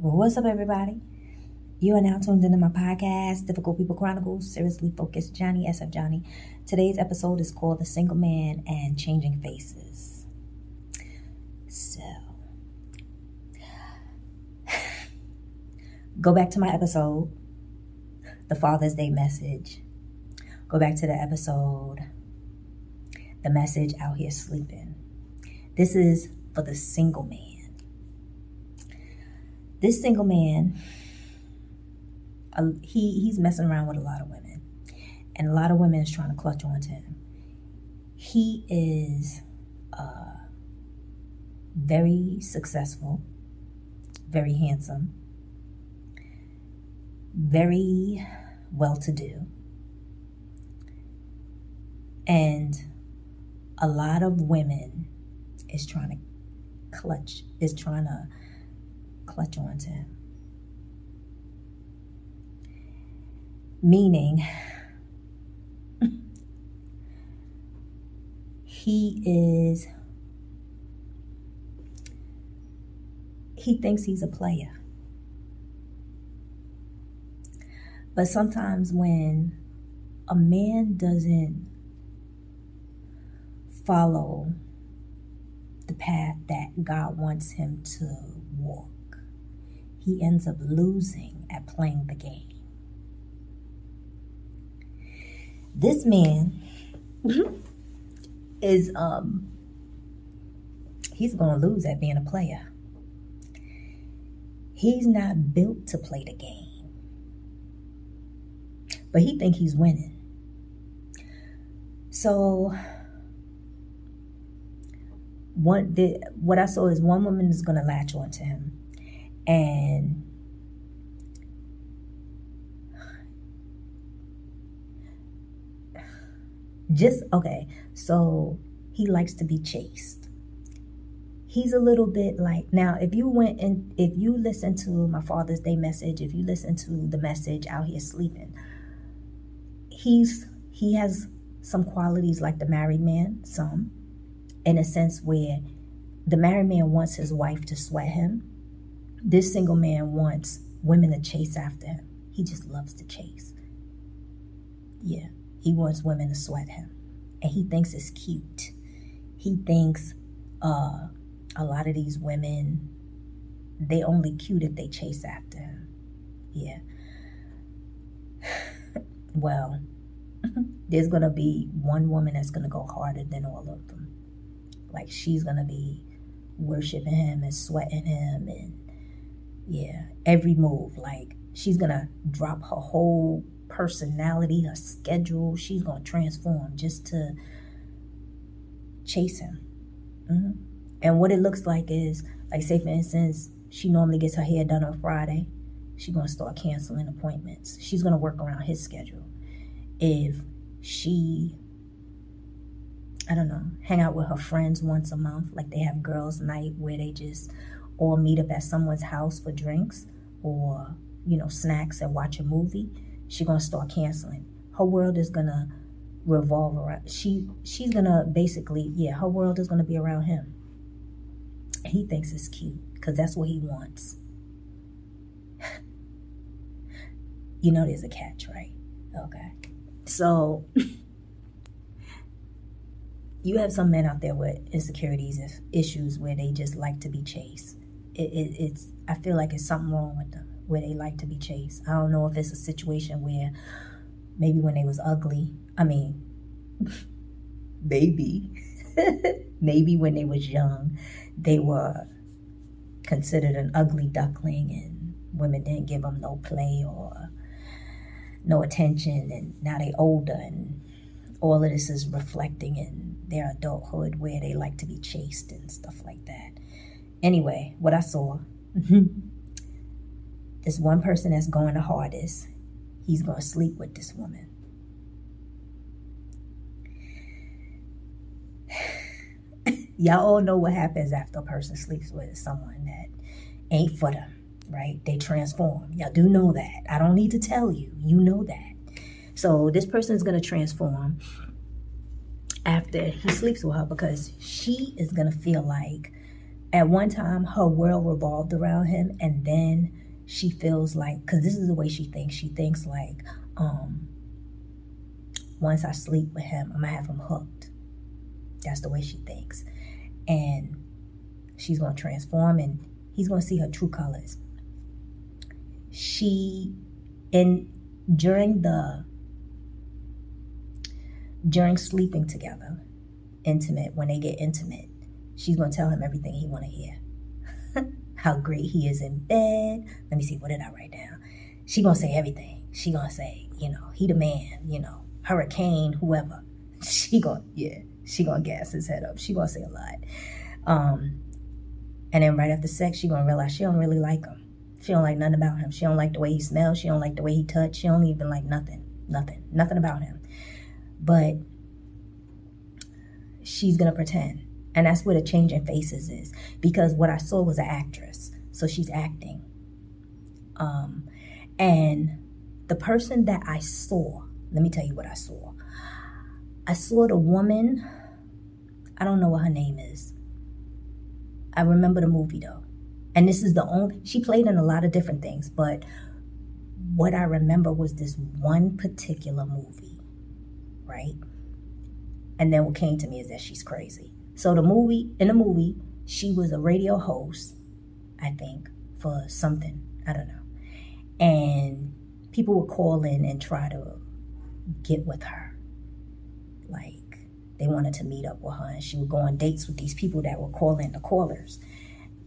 What's up, everybody? You are now tuned into my podcast, Difficult People Chronicles, Seriously Focused Johnnie, SF Johnnie. Today's episode is called The Single Man and Changing Faces. So, go back to my episode, The Father's Day Message. Go back to the episode, The Message Out Here Sleeping. This is for the single man this single man, uh, he he's messing around with a lot of women, and a lot of women is trying to clutch onto him. He is uh, very successful, very handsome, very well to do, and a lot of women is trying to clutch, is trying to clutch onto him. Meaning, he is, he thinks he's a player. But sometimes when a man doesn't follow the path that God wants him to walk, he ends up losing at playing the game. This man is um he's going to lose at being a player. He's not built to play the game. But he think he's winning. So one the, what I saw is one woman is going to latch onto him and just okay so he likes to be chased. He's a little bit like now if you went and if you listen to my father's day message if you listen to the message out here sleeping he's he has some qualities like the married man some in a sense where the married man wants his wife to sweat him this single man wants women to chase after him. He just loves to chase. Yeah, he wants women to sweat him. And he thinks it's cute. He thinks uh, a lot of these women, they only cute if they chase after him. Yeah. well, there's going to be one woman that's going to go harder than all of them. Like she's going to be worshiping him and sweating him and yeah, every move. Like she's gonna drop her whole personality, her schedule. She's gonna transform just to chase him. Mm-hmm. And what it looks like is, like, say for instance, she normally gets her hair done on Friday. She's gonna start canceling appointments. She's gonna work around his schedule. If she I don't know, hang out with her friends once a month. Like they have girls' night where they just or meet up at someone's house for drinks or you know snacks and watch a movie she's gonna start canceling. Her world is gonna revolve around she she's gonna basically yeah her world is gonna be around him. And he thinks it's cute because that's what he wants. You know there's a catch right? Okay. So you have some men out there with insecurities if issues where they just like to be chased it, it, it's I feel like it's something wrong with them where they like to be chased. I don't know if it's a situation where maybe when they was ugly, I mean, maybe, maybe when they was young, they were considered an ugly duckling and women didn't give them no play or no attention and now they older and all of this is reflecting in their adulthood where they like to be chased and stuff like that Anyway, what I saw mm-hmm. this one person that's going the hardest, he's going to sleep with this woman. Y'all all know what happens after a person sleeps with someone that ain't for them, right? They transform. Y'all do know that. I don't need to tell you. You know that. So this person is going to transform after he sleeps with her because she is going to feel like at one time her world revolved around him and then she feels like because this is the way she thinks. She thinks like um once i sleep with him i'm gonna have him hooked. That's the way she thinks. And she's gonna transform and he's gonna see her true colors. She in during the during sleeping together intimate when they get intimate she's going to tell him everything he want to hear. How great he is in bed. Let me see, what did I write down? She going to say everything. She going to say, you know, he the man, you know, hurricane, whoever. She going, to yeah, she going to gas his head up. She going to say a lot. Um, and then right after sex, she going to realize she don't really like him. She don't like nothing about him. She don't like the way he smells. She don't like the way he touch. She don't even like nothing. Nothing. Nothing about him. But she's going to pretend and that's where the change in faces is. Because what I saw was an actress. So she's acting. Um, and the person that I saw, let me tell you what I saw. I saw the woman, I don't know what her name is. I remember the movie though. And this is the only, she played in a lot of different things, but what I remember was this one particular movie, right? And then what came to me is that she's crazy. So the movie, in the movie, she was a radio host, I think, for something. I don't know. And people would call in and try to get with her. Like they wanted to meet up with her and she would go on dates with these people that were calling the callers.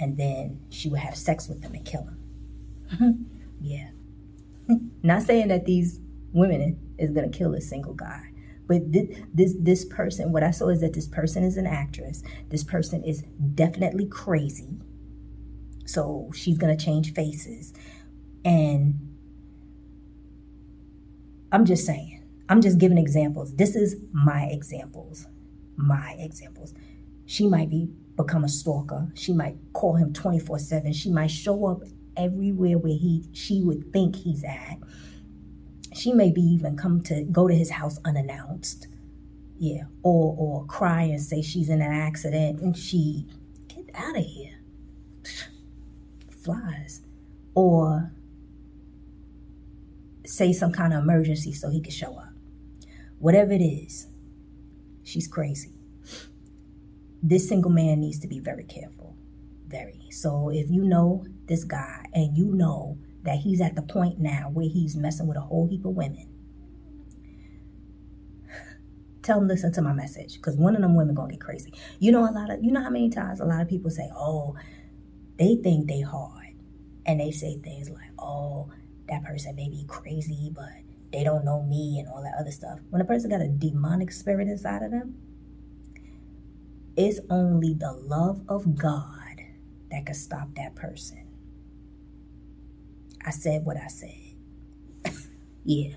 And then she would have sex with them and kill them. yeah. Not saying that these women is gonna kill a single guy. But this, this this person, what I saw is that this person is an actress. This person is definitely crazy. So she's gonna change faces. And I'm just saying, I'm just giving examples. This is my examples. My examples. She might be become a stalker. She might call him 24-7. She might show up everywhere where he she would think he's at she may be even come to go to his house unannounced. Yeah. Or or cry and say she's in an accident and she get out of here. Flies. Or say some kind of emergency so he could show up. Whatever it is, she's crazy. This single man needs to be very careful. Very. So if you know this guy and you know that he's at the point now where he's messing with a whole heap of women. Tell him listen to my message, because one of them women gonna get crazy. You know a lot of you know how many times a lot of people say, "Oh, they think they hard," and they say things like, "Oh, that person may be crazy, but they don't know me," and all that other stuff. When a person got a demonic spirit inside of them, it's only the love of God that could stop that person. I said what I said. yeah.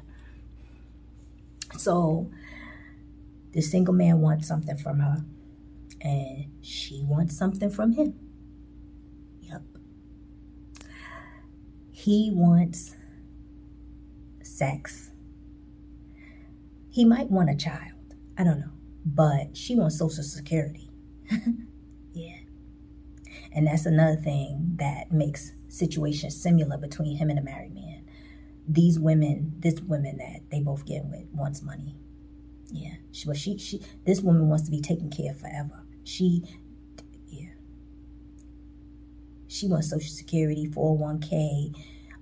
So the single man wants something from her, and she wants something from him. Yep. He wants sex. He might want a child. I don't know. But she wants Social Security. yeah. And that's another thing that makes situation similar between him and a married man. These women, this woman that they both get with wants money. Yeah, she, but she, she, this woman wants to be taken care of forever. She, yeah, she wants Social Security, 401k,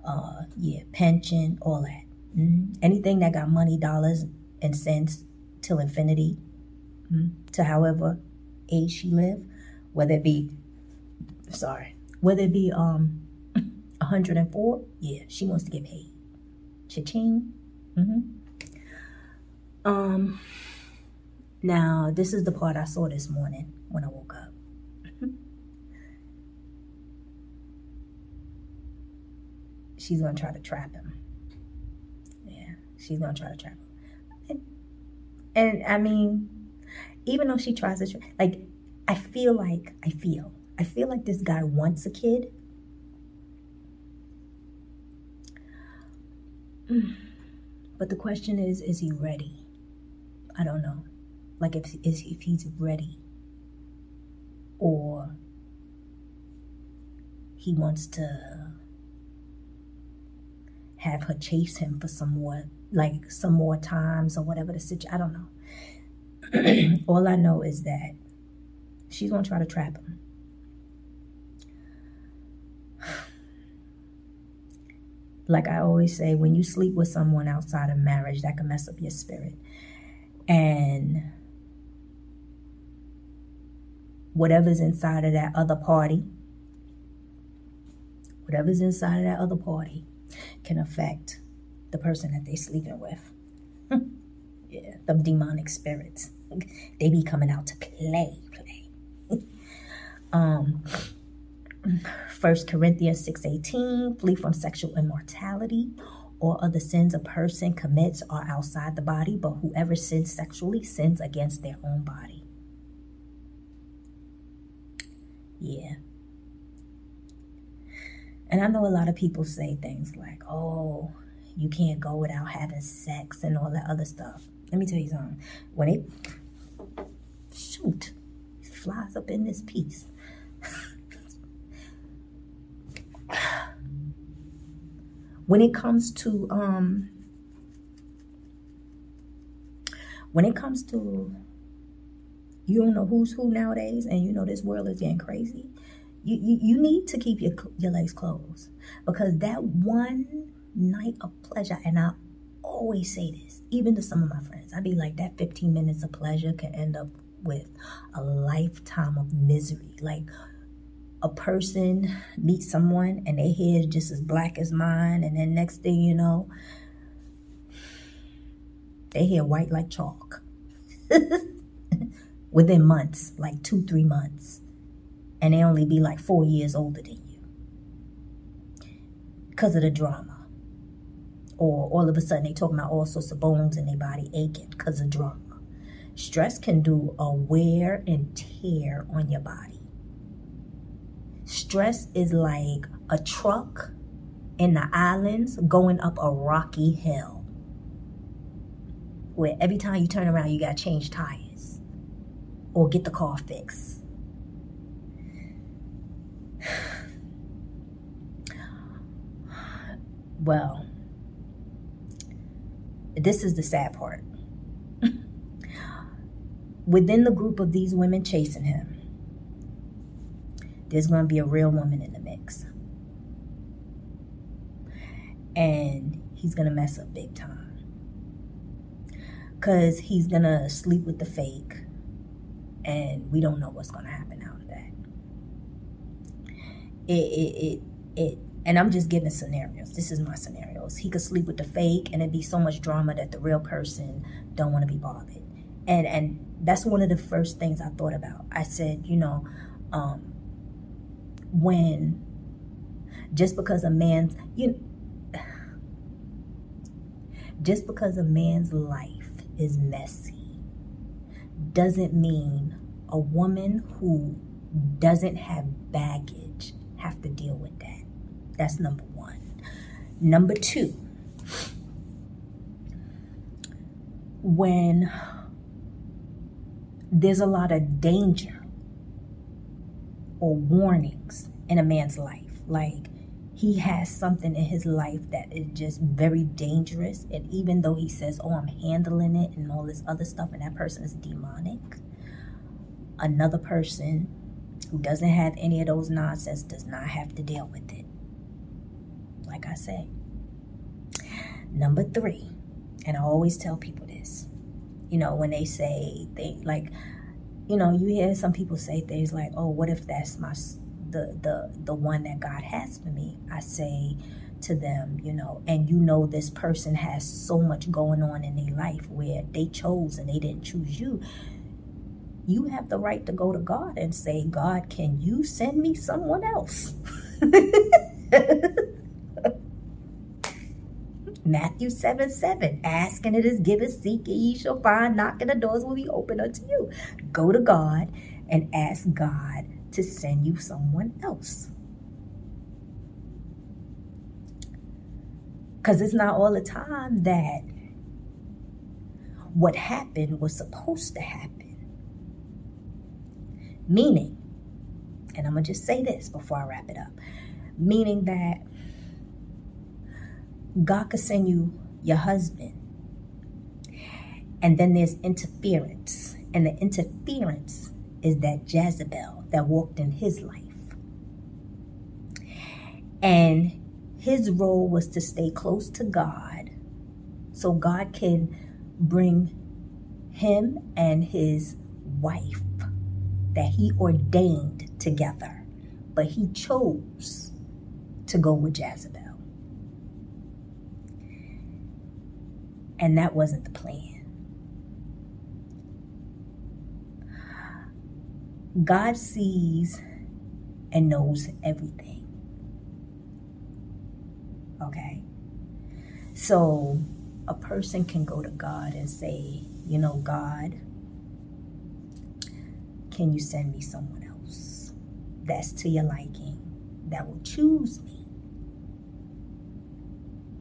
uh, yeah, pension, all that. Mm-hmm. Anything that got money, dollars, and cents till infinity, mm-hmm. to however age she live, whether it be, sorry, whether it be um 104? Yeah, she wants to get paid. Cha-ching. Mm-hmm. Um, now, this is the part I saw this morning when I woke up. she's going to try to trap him. Yeah, she's going to try to trap him. And, and I mean, even though she tries to, tra- like, I feel like, I feel, I feel like this guy wants a kid But the question is, is he ready? I don't know. Like if is if he's ready, or he wants to have her chase him for some more, like some more times or whatever the situation. I don't know. All I know is that she's gonna try to trap him. Like I always say, when you sleep with someone outside of marriage, that can mess up your spirit. And whatever's inside of that other party, whatever's inside of that other party can affect the person that they're sleeping with. yeah, the demonic spirits. They be coming out to play, play. um, First Corinthians 6.18, flee from sexual immortality or other sins a person commits are outside the body, but whoever sins sexually sins against their own body. Yeah. And I know a lot of people say things like, oh, you can't go without having sex and all that other stuff. Let me tell you something. When it, shoot, flies up in this piece. When it comes to um when it comes to you don't know who's who nowadays and you know this world is getting crazy you, you, you need to keep your, your legs closed because that one night of pleasure and i always say this even to some of my friends i'd be like that 15 minutes of pleasure can end up with a lifetime of misery. Like a person meets someone and their hair is just as black as mine, and then next thing you know, they hair white like chalk. Within months, like two, three months. And they only be like four years older than you. Because of the drama. Or all of a sudden they talking about all sorts of bones in their body aching because of drama. Stress can do a wear and tear on your body Stress is like a truck in the islands going up a rocky hill. Where every time you turn around, you got to change tires or get the car fixed. Well, this is the sad part. Within the group of these women chasing him, there's going to be a real woman in the mix. And he's going to mess up big time. Because he's going to sleep with the fake. And we don't know what's going to happen out of that. It, it, it, it, and I'm just giving scenarios. This is my scenarios. He could sleep with the fake and it'd be so much drama that the real person don't want to be bothered. And, and that's one of the first things I thought about. I said, you know, um, when just because a man's you just because a man's life is messy doesn't mean a woman who doesn't have baggage have to deal with that. That's number one. Number two when there's a lot of danger or warnings in a man's life. Like he has something in his life that is just very dangerous. And even though he says, Oh, I'm handling it and all this other stuff, and that person is demonic, another person who doesn't have any of those nonsense does not have to deal with it. Like I say. Number three, and I always tell people this, you know, when they say they like you know, you hear some people say things like, "Oh, what if that's my the the the one that God has for me?" I say to them, you know, and you know this person has so much going on in their life where they chose and they didn't choose you. You have the right to go to God and say, "God, can you send me someone else?" Matthew 7 7. Ask and it is given, seek and ye shall find, knock and the doors will be open unto you. Go to God and ask God to send you someone else. Because it's not all the time that what happened was supposed to happen. Meaning, and I'm going to just say this before I wrap it up. meaning that God could send you your husband. And then there's interference. And the interference is that Jezebel that walked in his life. And his role was to stay close to God so God can bring him and his wife that he ordained together. But he chose to go with Jezebel. And that wasn't the plan. God sees and knows everything. Okay? So a person can go to God and say, you know, God, can you send me someone else that's to your liking, that will choose me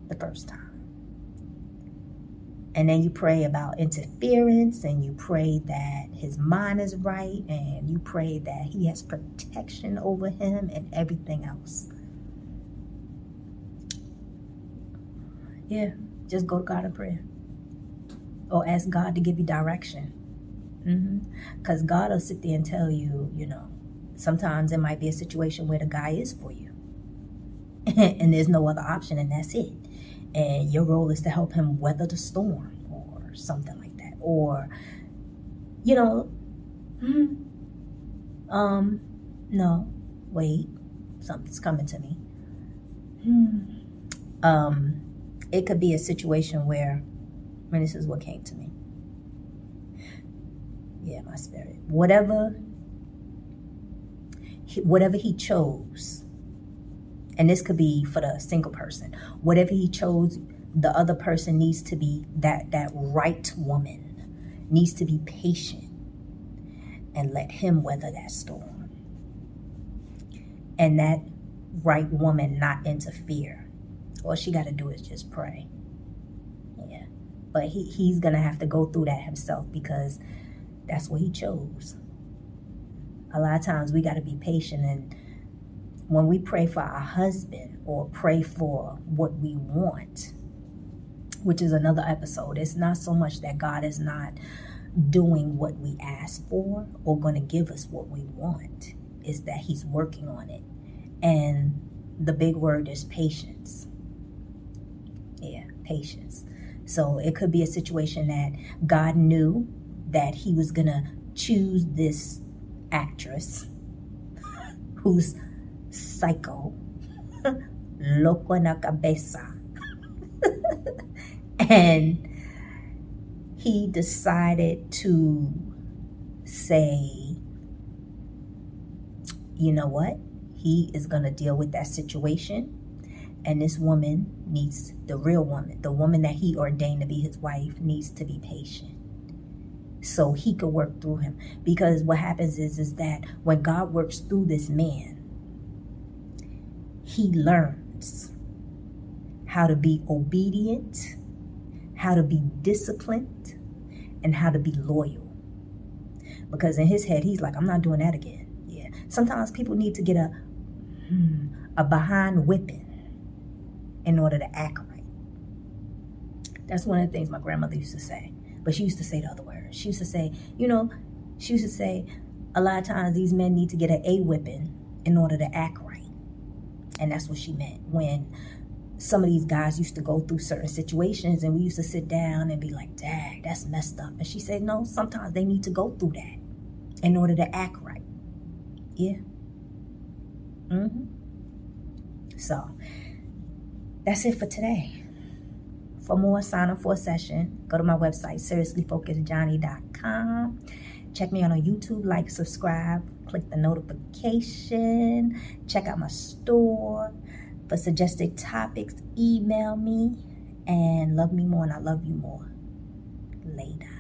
the first time? And then you pray about interference and you pray that his mind is right and you pray that he has protection over him and everything else. Yeah, just go to God in prayer or ask God to give you direction. Because mm-hmm. God will sit there and tell you, you know, sometimes it might be a situation where the guy is for you and there's no other option and that's it and your role is to help him weather the storm or something like that. Or you know hmm, um no wait something's coming to me. Hmm. um it could be a situation where when this is what came to me. Yeah my spirit. Whatever whatever he chose and this could be for the single person. Whatever he chose the other person needs to be that that right woman needs to be patient and let him weather that storm. And that right woman not interfere. All she got to do is just pray. Yeah. But he, he's gonna have to go through that himself because that's what he chose. A lot of times we got to be patient and when we pray for our husband or pray for what we want, which is another episode, it's not so much that God is not doing what we ask for or going to give us what we want, it's that He's working on it. And the big word is patience. Yeah, patience. So it could be a situation that God knew that He was going to choose this actress who's psycho, loco na cabeza. and he decided to say, you know what? He is going to deal with that situation. And this woman needs, the real woman, the woman that he ordained to be his wife, needs to be patient so he could work through him because what happens is is that when god works through this man he learns how to be obedient, how to be disciplined, and how to be loyal. Because in his head, he's like, I'm not doing that again. Yeah. Sometimes people need to get a hmm, a behind whipping in order to act right. That's one of the things my grandmother used to say. But she used to say the other words. She used to say, you know, she used to say, a lot of times these men need to get an A whipping in order to act. And that's what she meant when some of these guys used to go through certain situations and we used to sit down and be like, Dang, that's messed up. And she said, No, sometimes they need to go through that in order to act right. Yeah. Mm-hmm. So that's it for today. For more, sign up for a session. Go to my website, seriouslyfocusedjohnnie.com. Check me out on YouTube, like, subscribe, click the notification, check out my store. For suggested topics, email me and love me more and I love you more. Later.